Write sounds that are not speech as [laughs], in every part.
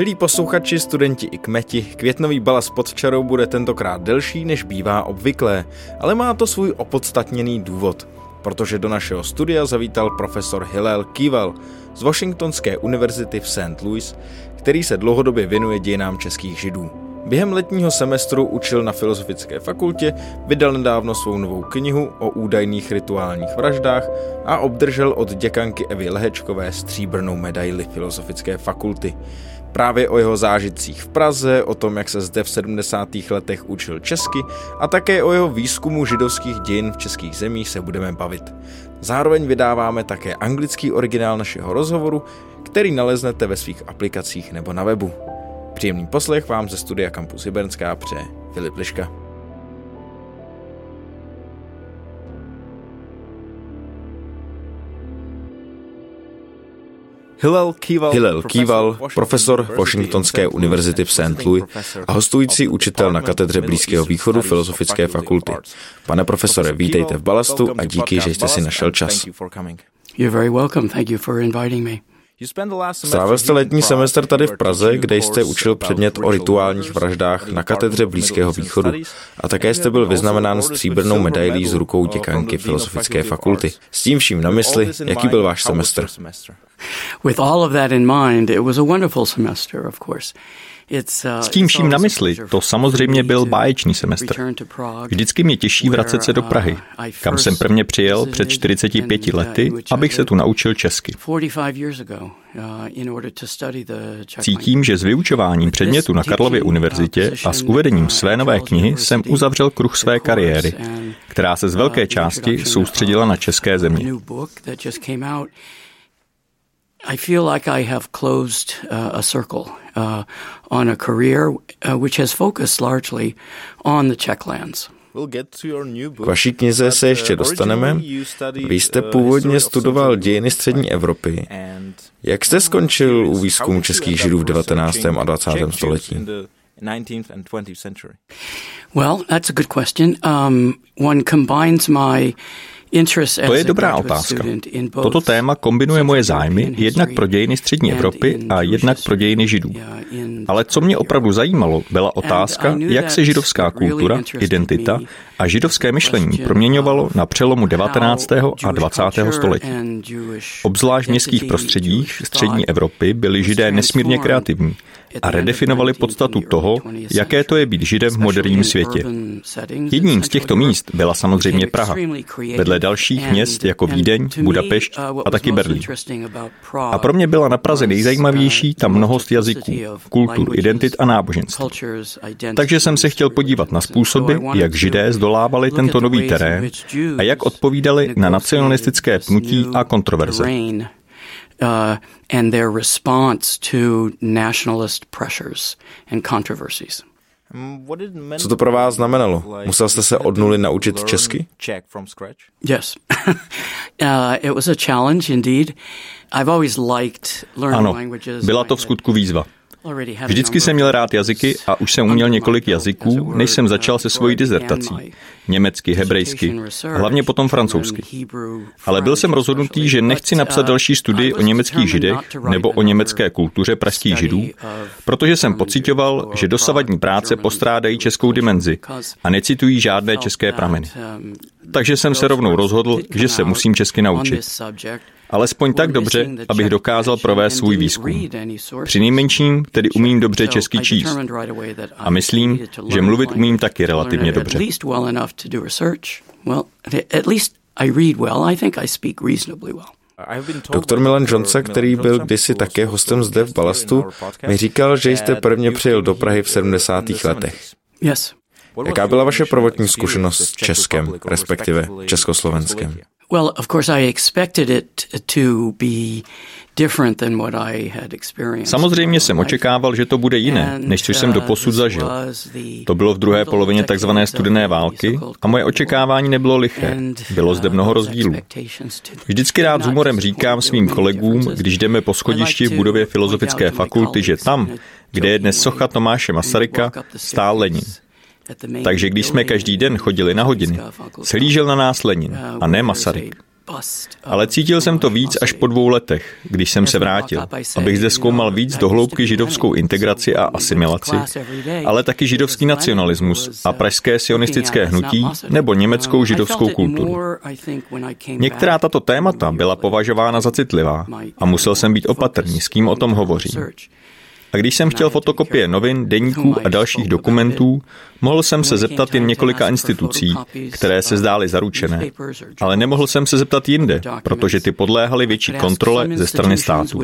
Milí posluchači, studenti i kmeti, květnový balas pod čarou bude tentokrát delší, než bývá obvyklé, ale má to svůj opodstatněný důvod, protože do našeho studia zavítal profesor Hillel Kival z Washingtonské univerzity v St. Louis, který se dlouhodobě věnuje dějinám českých židů. Během letního semestru učil na Filozofické fakultě, vydal nedávno svou novou knihu o údajných rituálních vraždách a obdržel od děkanky Evy Lehečkové stříbrnou medaili Filozofické fakulty. Právě o jeho zážitcích v Praze, o tom, jak se zde v 70. letech učil česky a také o jeho výzkumu židovských dějin v českých zemích se budeme bavit. Zároveň vydáváme také anglický originál našeho rozhovoru, který naleznete ve svých aplikacích nebo na webu. Příjemný poslech vám ze studia Campus Hybernská přeje Filip Liška. Hillel Kýval, Hillel Kýval profesor Washingtonské univerzity v St. Louis a hostující učitel na katedře Blízkého východu Filozofické fakulty. Pane profesore, vítejte v Balastu a díky, že jste si našel čas. You're very welcome. Thank you for inviting me. Strávil jste letní semestr tady v Praze, kde jste učil předmět o rituálních vraždách na katedře Blízkého východu a také jste byl vyznamenán stříbrnou medailí z rukou děkanky Filozofické fakulty. S tím vším na mysli, jaký byl váš semestr? With all of that in mind, it was a wonderful semester, of course. S tím vším na mysli, to samozřejmě byl báječný semestr. Vždycky mě těší vracet se do Prahy, kam jsem prvně přijel před 45 lety, abych se tu naučil česky. Cítím, že s vyučováním předmětu na Karlově univerzitě a s uvedením své nové knihy jsem uzavřel kruh své kariéry, která se z velké části soustředila na české země. I feel like I have closed uh, a circle uh, on a career uh, which has focused largely on the Czechlands. K vaší knize se ještě dostaneme. Vy jste původně studoval dějiny střední Evropy. Jak jste skončil u výzkumu českých židů v 19. a 20. století? Well, that's a good question. Um, one combines my to je dobrá otázka. Toto téma kombinuje moje zájmy jednak pro dějiny střední Evropy a jednak pro dějiny židů. Ale co mě opravdu zajímalo, byla otázka, jak se židovská kultura, identita a židovské myšlení proměňovalo na přelomu 19. a 20. století. Obzvlášť v městských prostředích střední Evropy byli židé nesmírně kreativní a redefinovali podstatu toho, jaké to je být židem v moderním světě. Jedním z těchto míst byla samozřejmě Praha, vedle dalších měst jako Vídeň, Budapešť a taky Berlín. A pro mě byla na Praze nejzajímavější ta mnohost jazyků, kultur, identit a náboženství. Takže jsem se chtěl podívat na způsoby, jak židé zdolávali tento nový terén a jak odpovídali na nacionalistické pnutí a kontroverze. Uh, and their response to nationalist pressures and controversies. Co to pro vás znamenalo? Musel jste se od nuly naučit česky? Yes. [laughs] uh, it was a challenge indeed. I've always liked learning ano, languages. byla to v skutku výzva. Vždycky jsem měl rád jazyky a už jsem uměl několik jazyků, než jsem začal se svojí dizertací. Německy, hebrejsky, hlavně potom francouzsky. Ale byl jsem rozhodnutý, že nechci napsat další studii o německých židech nebo o německé kultuře pražských židů, protože jsem pocitoval, že dosavadní práce postrádají českou dimenzi a necitují žádné české prameny. Takže jsem se rovnou rozhodl, že se musím česky naučit alespoň tak dobře, abych dokázal provést svůj výzkum. Při nejmenším tedy umím dobře česky číst. A myslím, že mluvit umím taky relativně dobře. Doktor Milan Johnson, který byl kdysi také hostem zde v Balastu, mi říkal, že jste prvně přijel do Prahy v 70. letech. Jaká byla vaše prvotní zkušenost s Českem, respektive Československem? Well, of course I expected it to be Samozřejmě jsem očekával, že to bude jiné, než co jsem do posud zažil. To bylo v druhé polovině takzvané studené války a moje očekávání nebylo liché. Bylo zde mnoho rozdílů. Vždycky rád s humorem říkám svým kolegům, když jdeme po schodišti v budově Filozofické fakulty, že tam, kde je dnes socha Tomáše Masaryka, stál Lenin. Takže když jsme každý den chodili na hodiny, slížel na nás Lenin a ne Masaryk. Ale cítil jsem to víc až po dvou letech, když jsem se vrátil, abych zde zkoumal víc dohloubky židovskou integraci a asimilaci, ale taky židovský nacionalismus a pražské sionistické hnutí nebo německou židovskou kulturu. Některá tato témata byla považována za citlivá a musel jsem být opatrný, s kým o tom hovořím. A když jsem chtěl fotokopie novin, deníků a dalších dokumentů, mohl jsem se zeptat jen několika institucí, které se zdály zaručené. Ale nemohl jsem se zeptat jinde, protože ty podléhaly větší kontrole ze strany státu.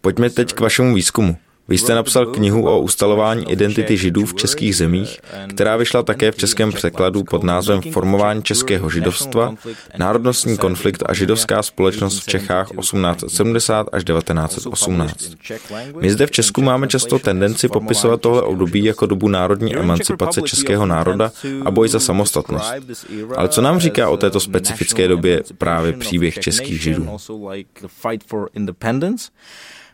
Pojďme teď k vašemu výzkumu. Vy jste napsal knihu o ustalování identity židů v českých zemích, která vyšla také v českém překladu pod názvem Formování českého židovstva, národnostní konflikt a židovská společnost v Čechách 1870 až 1918. My zde v Česku máme často tendenci popisovat tohle období jako dobu národní emancipace českého národa a boj za samostatnost. Ale co nám říká o této specifické době právě příběh českých židů?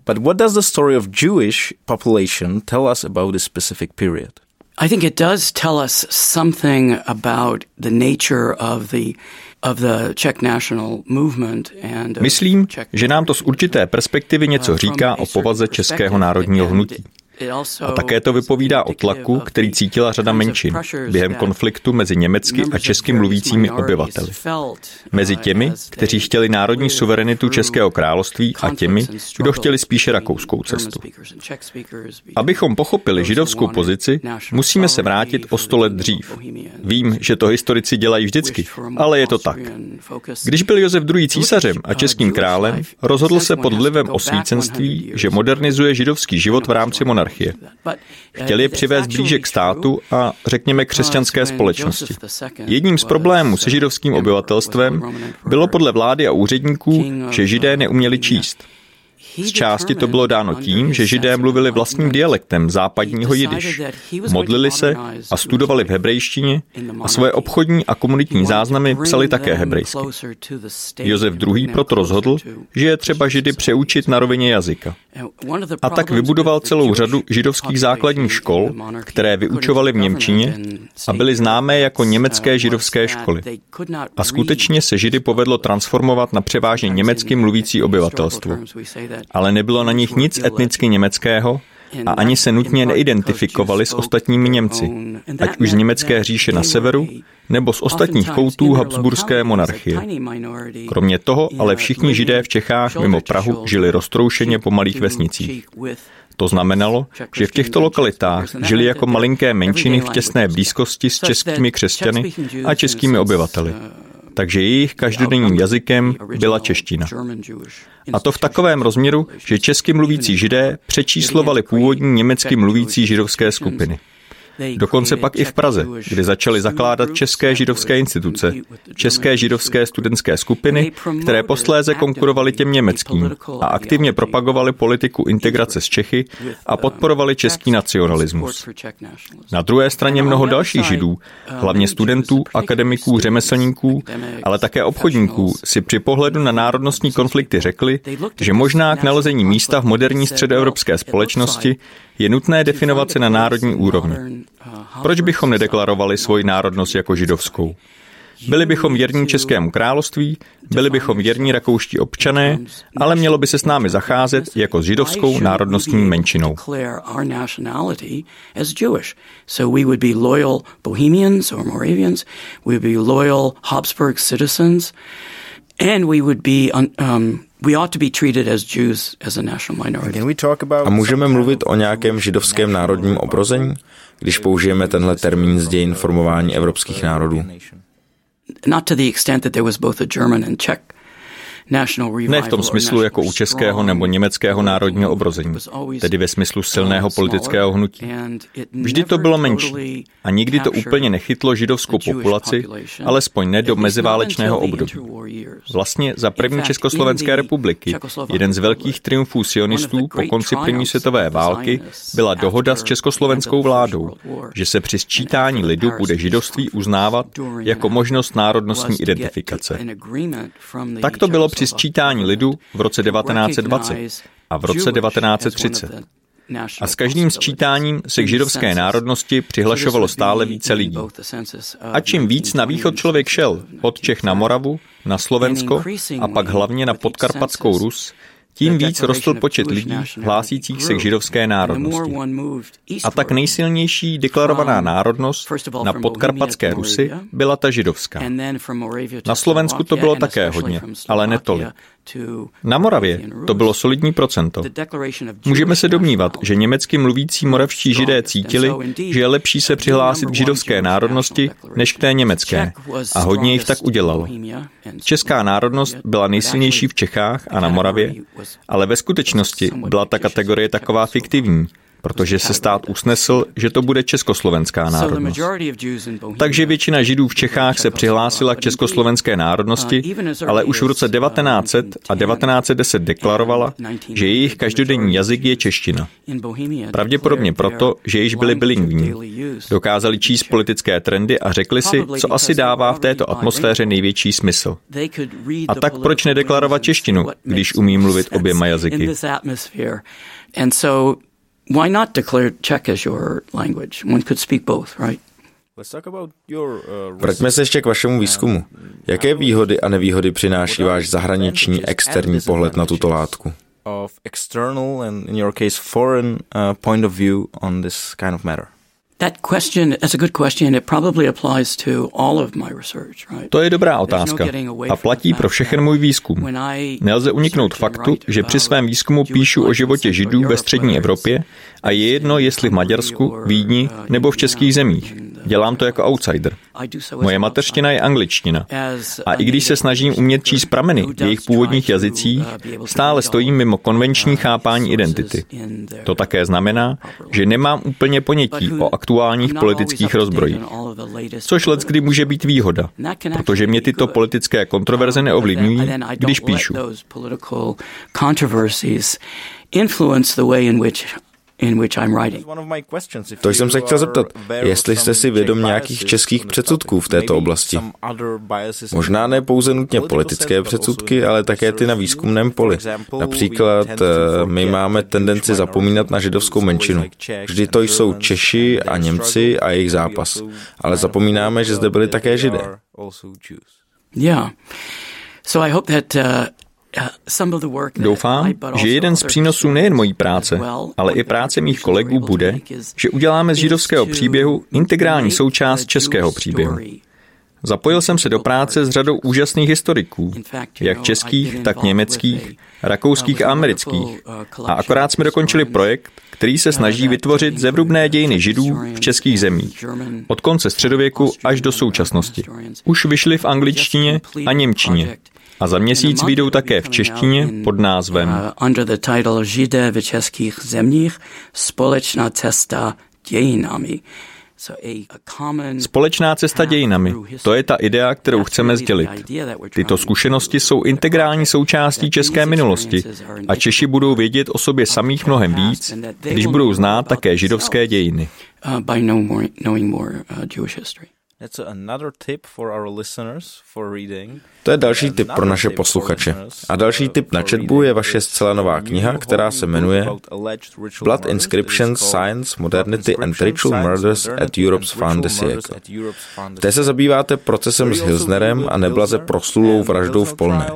But what does the story of Jewish population tell us about this specific period? I think it does tell us something about the nature of the Myslím, že nám to z určité perspektivy něco říká o povaze českého národního hnutí. A také to vypovídá o tlaku, který cítila řada menšin během konfliktu mezi německy a česky mluvícími obyvateli. Mezi těmi, kteří chtěli národní suverenitu Českého království a těmi, kdo chtěli spíše rakouskou cestu. Abychom pochopili židovskou pozici, musíme se vrátit o sto let dřív. Vím, že to historici dělají vždycky, ale je to tak. Když byl Josef II. císařem a českým králem, rozhodl se pod vlivem osvícenství, že modernizuje židovský život v rámci monarchie monarchie. Chtěli je přivést blíže k státu a řekněme křesťanské společnosti. Jedním z problémů se židovským obyvatelstvem bylo podle vlády a úředníků, že židé neuměli číst. Z části to bylo dáno tím, že židé mluvili vlastním dialektem západního jidiš. Modlili se a studovali v hebrejštině a svoje obchodní a komunitní záznamy psali také hebrejsky. Josef II. proto rozhodl, že je třeba židy přeučit na rovině jazyka. A tak vybudoval celou řadu židovských základních škol, které vyučovaly v Němčině a byly známé jako německé židovské školy. A skutečně se židy povedlo transformovat na převážně německy mluvící obyvatelstvo ale nebylo na nich nic etnicky německého a ani se nutně neidentifikovali s ostatními Němci, ať už z německé říše na severu, nebo z ostatních koutů Habsburské monarchie. Kromě toho ale všichni židé v Čechách mimo Prahu žili roztroušeně po malých vesnicích. To znamenalo, že v těchto lokalitách žili jako malinké menšiny v těsné blízkosti s českými křesťany a českými obyvateli takže jejich každodenním jazykem byla čeština. A to v takovém rozměru, že česky mluvící židé přečíslovali původní německy mluvící židovské skupiny. Dokonce pak i v Praze, kde začaly zakládat české židovské instituce, české židovské studentské skupiny, které posléze konkurovaly těm německým a aktivně propagovaly politiku integrace s Čechy a podporovali český nacionalismus. Na druhé straně mnoho dalších židů, hlavně studentů, akademiků, řemeslníků, ale také obchodníků, si při pohledu na národnostní konflikty řekli, že možná k nalezení místa v moderní středoevropské společnosti je nutné definovat se na národní úrovni. Proč bychom nedeklarovali svoji národnost jako židovskou? Byli bychom věrní Českému království, byli bychom věrní rakouští občané, ale mělo by se s námi zacházet jako s židovskou národnostní menšinou. And we would be um, a můžeme mluvit o nějakém židovském národním obrození, když použijeme tenhle termín z dějin formování evropských národů? Not to the extent that there was both a German and Czech ne v tom smyslu jako u českého nebo německého národního obrození, tedy ve smyslu silného politického hnutí. Vždy to bylo menší a nikdy to úplně nechytlo židovskou populaci, alespoň ne do meziválečného období. Vlastně za první Československé republiky jeden z velkých triumfů sionistů po konci první světové války byla dohoda s československou vládou, že se při sčítání lidu bude židovství uznávat jako možnost národnostní identifikace. Tak to bylo při sčítání lidu v roce 1920 a v roce 1930. a s každým sčítáním se k židovské národnosti přihlašovalo stále více lidí. A čím víc na východ člověk šel, od Čech na Moravu, na Slovensko a pak hlavně na podkarpatskou Rus, tím víc rostl počet lidí hlásících se k židovské národnosti. A tak nejsilnější deklarovaná národnost na podkarpatské Rusy byla ta židovská. Na Slovensku to bylo také hodně, ale netolik. Na Moravě to bylo solidní procento. Můžeme se domnívat, že německy mluvící moravští židé cítili, že je lepší se přihlásit k židovské národnosti než k té německé. A hodně jich tak udělalo. Česká národnost byla nejsilnější v Čechách a na Moravě, ale ve skutečnosti byla ta kategorie taková fiktivní protože se stát usnesl, že to bude československá národnost. Takže většina židů v Čechách se přihlásila k československé národnosti, ale už v roce 1900 a 1910 deklarovala, že jejich každodenní jazyk je čeština. Pravděpodobně proto, že již byli bilingvní. Dokázali číst politické trendy a řekli si, co asi dává v této atmosféře největší smysl. A tak proč nedeklarovat češtinu, když umí mluvit oběma jazyky? And so why not declare Czech as your language? One could speak both, right? Uh, Vraťme se ještě k vašemu výzkumu. Jaké výhody a nevýhody přináší váš zahraniční externí pohled na tuto látku? Of external and in your case foreign uh, point of view on this kind of matter. To je dobrá otázka a platí pro všechen můj výzkum. Nelze uniknout faktu, že při svém výzkumu píšu o životě Židů ve střední Evropě a je jedno, jestli v Maďarsku, Vídni nebo v českých zemích. Dělám to jako outsider. Moje mateřština je angličtina. A i když se snažím umět číst prameny v jejich původních jazycích, stále stojím mimo konvenční chápání identity. To také znamená, že nemám úplně ponětí o aktuálních politických rozbrojích. Což let kdy může být výhoda, protože mě tyto politické kontroverze neovlivňují, když píšu influence the way in which in which I'm writing. To jsem se chtěl zeptat, jestli jste si vědom nějakých českých předsudků v této oblasti. Možná ne pouze nutně politické předsudky, ale také ty na výzkumném poli. Například eh, my máme tendenci zapomínat na židovskou menšinu. Vždy to jsou Češi a Němci a jejich zápas. Ale zapomínáme, že zde byli také židé. Yeah. So I hope that uh, Doufám, že jeden z přínosů nejen mojí práce, ale i práce mých kolegů bude, že uděláme z židovského příběhu integrální součást českého příběhu. Zapojil jsem se do práce s řadou úžasných historiků, jak českých, tak německých, rakouských a amerických. A akorát jsme dokončili projekt, který se snaží vytvořit zevrubné dějiny židů v českých zemích. Od konce středověku až do současnosti. Už vyšly v angličtině a němčině a za měsíc vyjdou také v češtině pod názvem uh, Under the title Židé v českých zemích společná cesta dějinami. Společná cesta dějinami. To je ta idea, kterou chceme sdělit. Tyto zkušenosti jsou integrální součástí české minulosti a Češi budou vědět o sobě samých mnohem víc, když budou znát také židovské dějiny. To je další tip pro naše posluchače. A další tip na četbu je vaše zcela nová kniha, která se jmenuje Blood Inscriptions, Science, Modernity and Ritual Murders at Europe's Fin de siècle. Té se zabýváte procesem s Hilsnerem a neblaze proslulou vraždou v Polné.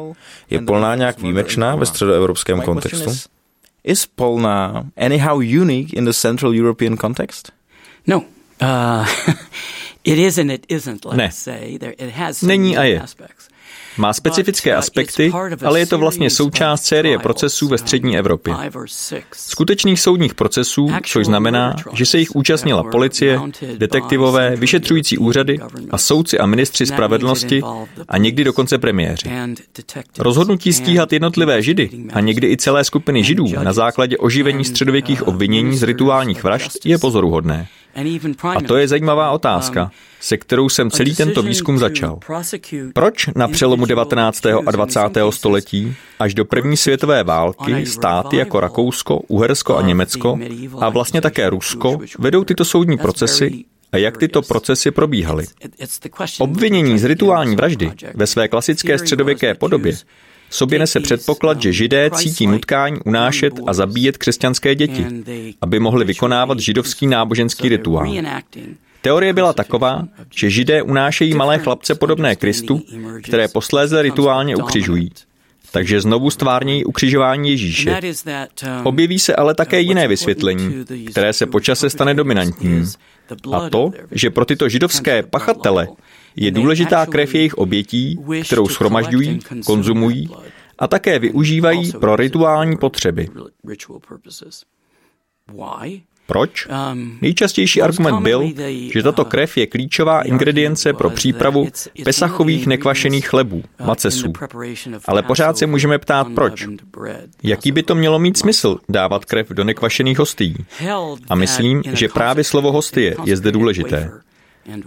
Je Polná nějak výjimečná ve středoevropském kontextu? Is Polná anyhow unique in the Central European context? No. Uh, [laughs] ne. Není a je. Má specifické uh, aspekty, ale je to vlastně součást série procesů ve střední Evropě. Skutečných soudních procesů, což znamená, že se jich účastnila policie, detektivové, vyšetřující úřady a soudci a ministři spravedlnosti a někdy dokonce premiéři. Rozhodnutí stíhat jednotlivé židy a někdy i celé skupiny židů na základě oživení středověkých uh, obvinění z rituálních vražd je pozoruhodné. A to je zajímavá otázka, se kterou jsem celý tento výzkum začal. Proč na přelomu 19. a 20. století až do první světové války státy jako Rakousko, Uhersko a Německo a vlastně také Rusko vedou tyto soudní procesy a jak tyto procesy probíhaly. Obvinění z rituální vraždy ve své klasické středověké podobě sobě nese předpoklad, že židé cítí nutkání unášet a zabíjet křesťanské děti, aby mohli vykonávat židovský náboženský rituál. Teorie byla taková, že židé unášejí malé chlapce podobné Kristu, které posléze rituálně ukřižují. Takže znovu stvárnějí ukřižování Ježíše. Objeví se ale také jiné vysvětlení, které se počase stane dominantním. A to, že pro tyto židovské pachatele je důležitá krev jejich obětí, kterou schromažďují, konzumují a také využívají pro rituální potřeby. Proč? Um, Nejčastější argument byl, že tato krev je klíčová ingredience pro přípravu pesachových nekvašených chlebů, uh, macesů. Ale pořád se můžeme ptát, proč. Jaký by to mělo mít smysl dávat krev do nekvašených hostí? A myslím, že právě slovo hostie je zde důležité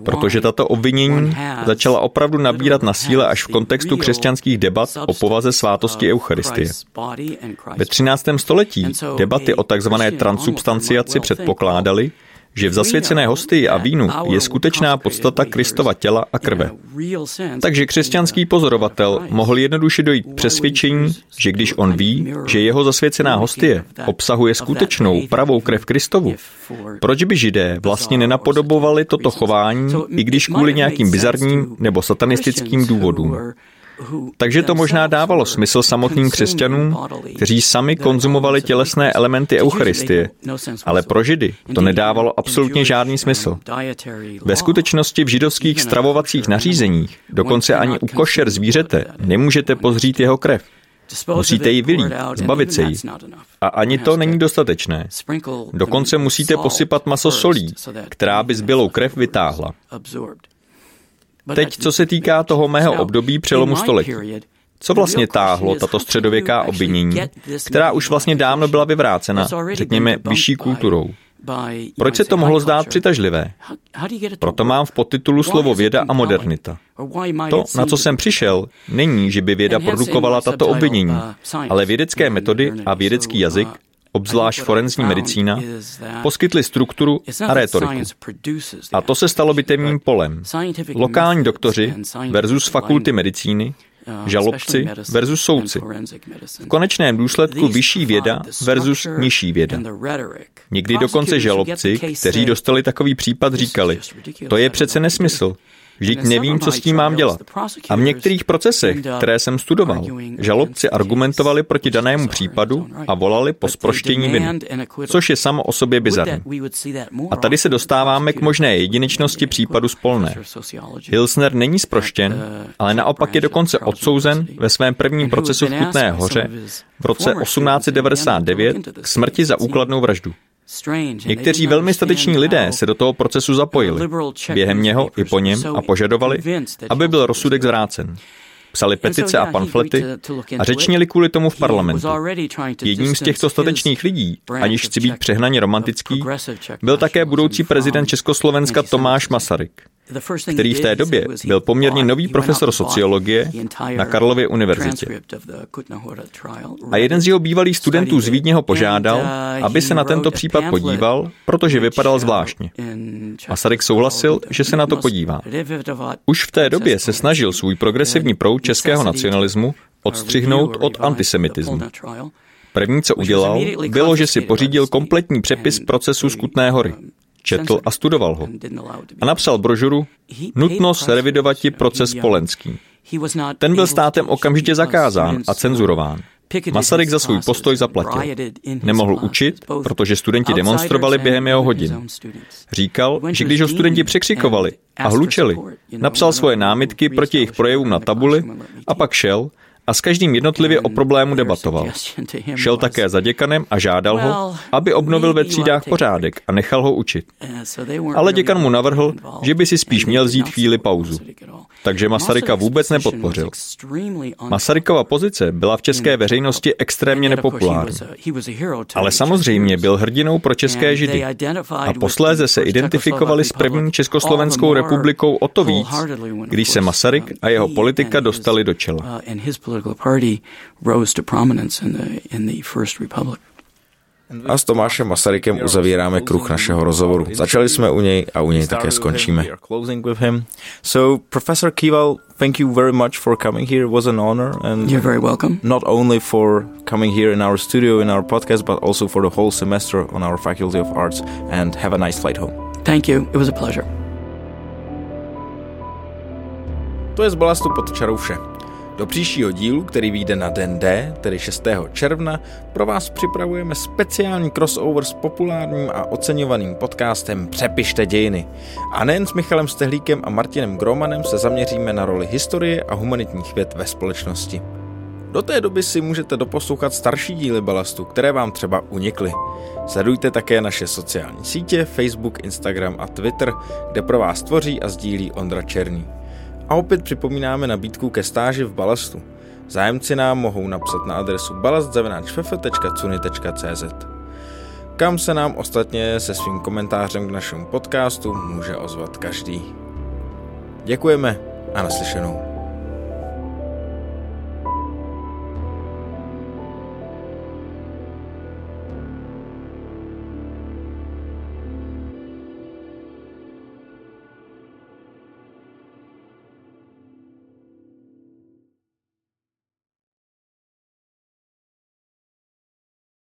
protože tato obvinění začala opravdu nabírat na síle až v kontextu křesťanských debat o povaze svátosti Eucharistie. Ve 13. století debaty o tzv. transubstanciaci předpokládaly, že v zasvěcené hostii a vínu je skutečná podstata Kristova těla a krve. Takže křesťanský pozorovatel mohl jednoduše dojít přesvědčení, že když on ví, že jeho zasvěcená hostie obsahuje skutečnou pravou krev Kristovu, proč by židé vlastně nenapodobovali toto chování, i když kvůli nějakým bizarním nebo satanistickým důvodům? Takže to možná dávalo smysl samotným křesťanům, kteří sami konzumovali tělesné elementy Eucharistie, ale pro Židy to nedávalo absolutně žádný smysl. Ve skutečnosti v židovských stravovacích nařízeních, dokonce ani u košer zvířete, nemůžete pozřít jeho krev. Musíte ji vylít, zbavit se jí. A ani to není dostatečné. Dokonce musíte posypat maso solí, která by zbylou krev vytáhla. Teď, co se týká toho mého období přelomu století. Co vlastně táhlo tato středověká obvinění, která už vlastně dávno byla vyvrácena, řekněme, vyšší kulturou? Proč se to mohlo zdát přitažlivé? Proto mám v podtitulu slovo věda a modernita. To, na co jsem přišel, není, že by věda produkovala tato obvinění, ale vědecké metody a vědecký jazyk obzvlášť forenzní medicína, poskytli strukturu a rétoriku. A to se stalo bitevním polem. Lokální doktoři versus fakulty medicíny, žalobci versus soudci. V konečném důsledku vyšší věda versus nižší věda. Někdy dokonce žalobci, kteří dostali takový případ, říkali, to je přece nesmysl. Vždyť nevím, co s tím mám dělat. A v některých procesech, které jsem studoval, žalobci argumentovali proti danému případu a volali po sproštění viny, což je samo o sobě bizarní. A tady se dostáváme k možné jedinečnosti případu spolné. Hilsner není sproštěn, ale naopak je dokonce odsouzen ve svém prvním procesu v Kutné hoře v roce 1899 k smrti za úkladnou vraždu. Někteří velmi stateční lidé se do toho procesu zapojili. během něho i po něm a požadovali, aby byl rozsudek zvrácen. Psali petice a pamflety a řečnili kvůli tomu v parlamentu. Jedním z těchto statečných lidí, aniž chci být přehnaně romantický, byl také budoucí prezident Československa Tomáš Masaryk který v té době byl poměrně nový profesor sociologie na Karlově univerzitě. A jeden z jeho bývalých studentů z Vídně ho požádal, aby se na tento případ podíval, protože vypadal zvláštně. Masaryk souhlasil, že se na to podívá. Už v té době se snažil svůj progresivní proud českého nacionalismu odstřihnout od antisemitismu. První, co udělal, bylo, že si pořídil kompletní přepis procesu Skutné hory četl a studoval ho. A napsal brožuru Nutnost revidovati proces Polenský. Ten byl státem okamžitě zakázán a cenzurován. Masaryk za svůj postoj zaplatil. Nemohl učit, protože studenti demonstrovali během jeho hodin. Říkal, že když ho studenti překřikovali a hlučeli, napsal svoje námitky proti jejich projevům na tabuli a pak šel a s každým jednotlivě o problému debatoval. Šel také za děkanem a žádal ho, aby obnovil ve třídách pořádek a nechal ho učit. Ale děkan mu navrhl, že by si spíš měl vzít chvíli pauzu. Takže Masaryka vůbec nepodpořil. Masarykova pozice byla v české veřejnosti extrémně nepopulární. Ale samozřejmě byl hrdinou pro české židy. A posléze se identifikovali s první Československou republikou o to víc, když se Masaryk a jeho politika dostali do čela. A s Tomášem Masarykem uzavíráme kruh našeho rozhovoru. Začali jsme u něj a u něj také skončíme. So, Professor Kival, thank you very much for coming here. It was an honor. And You're very welcome. Not only for coming here in our studio, in our podcast, but also for the whole semester on our Faculty of Arts. And have a nice flight home. Thank you. It was a pleasure. To je z balastu pod čarou vše. Do příštího dílu, který vyjde na den D, tedy 6. června, pro vás připravujeme speciální crossover s populárním a oceňovaným podcastem Přepište dějiny. A nejen s Michalem Stehlíkem a Martinem Gromanem se zaměříme na roli historie a humanitních věd ve společnosti. Do té doby si můžete doposlouchat starší díly Balastu, které vám třeba unikly. Sledujte také naše sociální sítě, Facebook, Instagram a Twitter, kde pro vás tvoří a sdílí Ondra Černý. A opět připomínáme nabídku ke stáži v Balastu. Zájemci nám mohou napsat na adresu balast.cz kam se nám ostatně se svým komentářem k našemu podcastu může ozvat každý. Děkujeme a naslyšenou.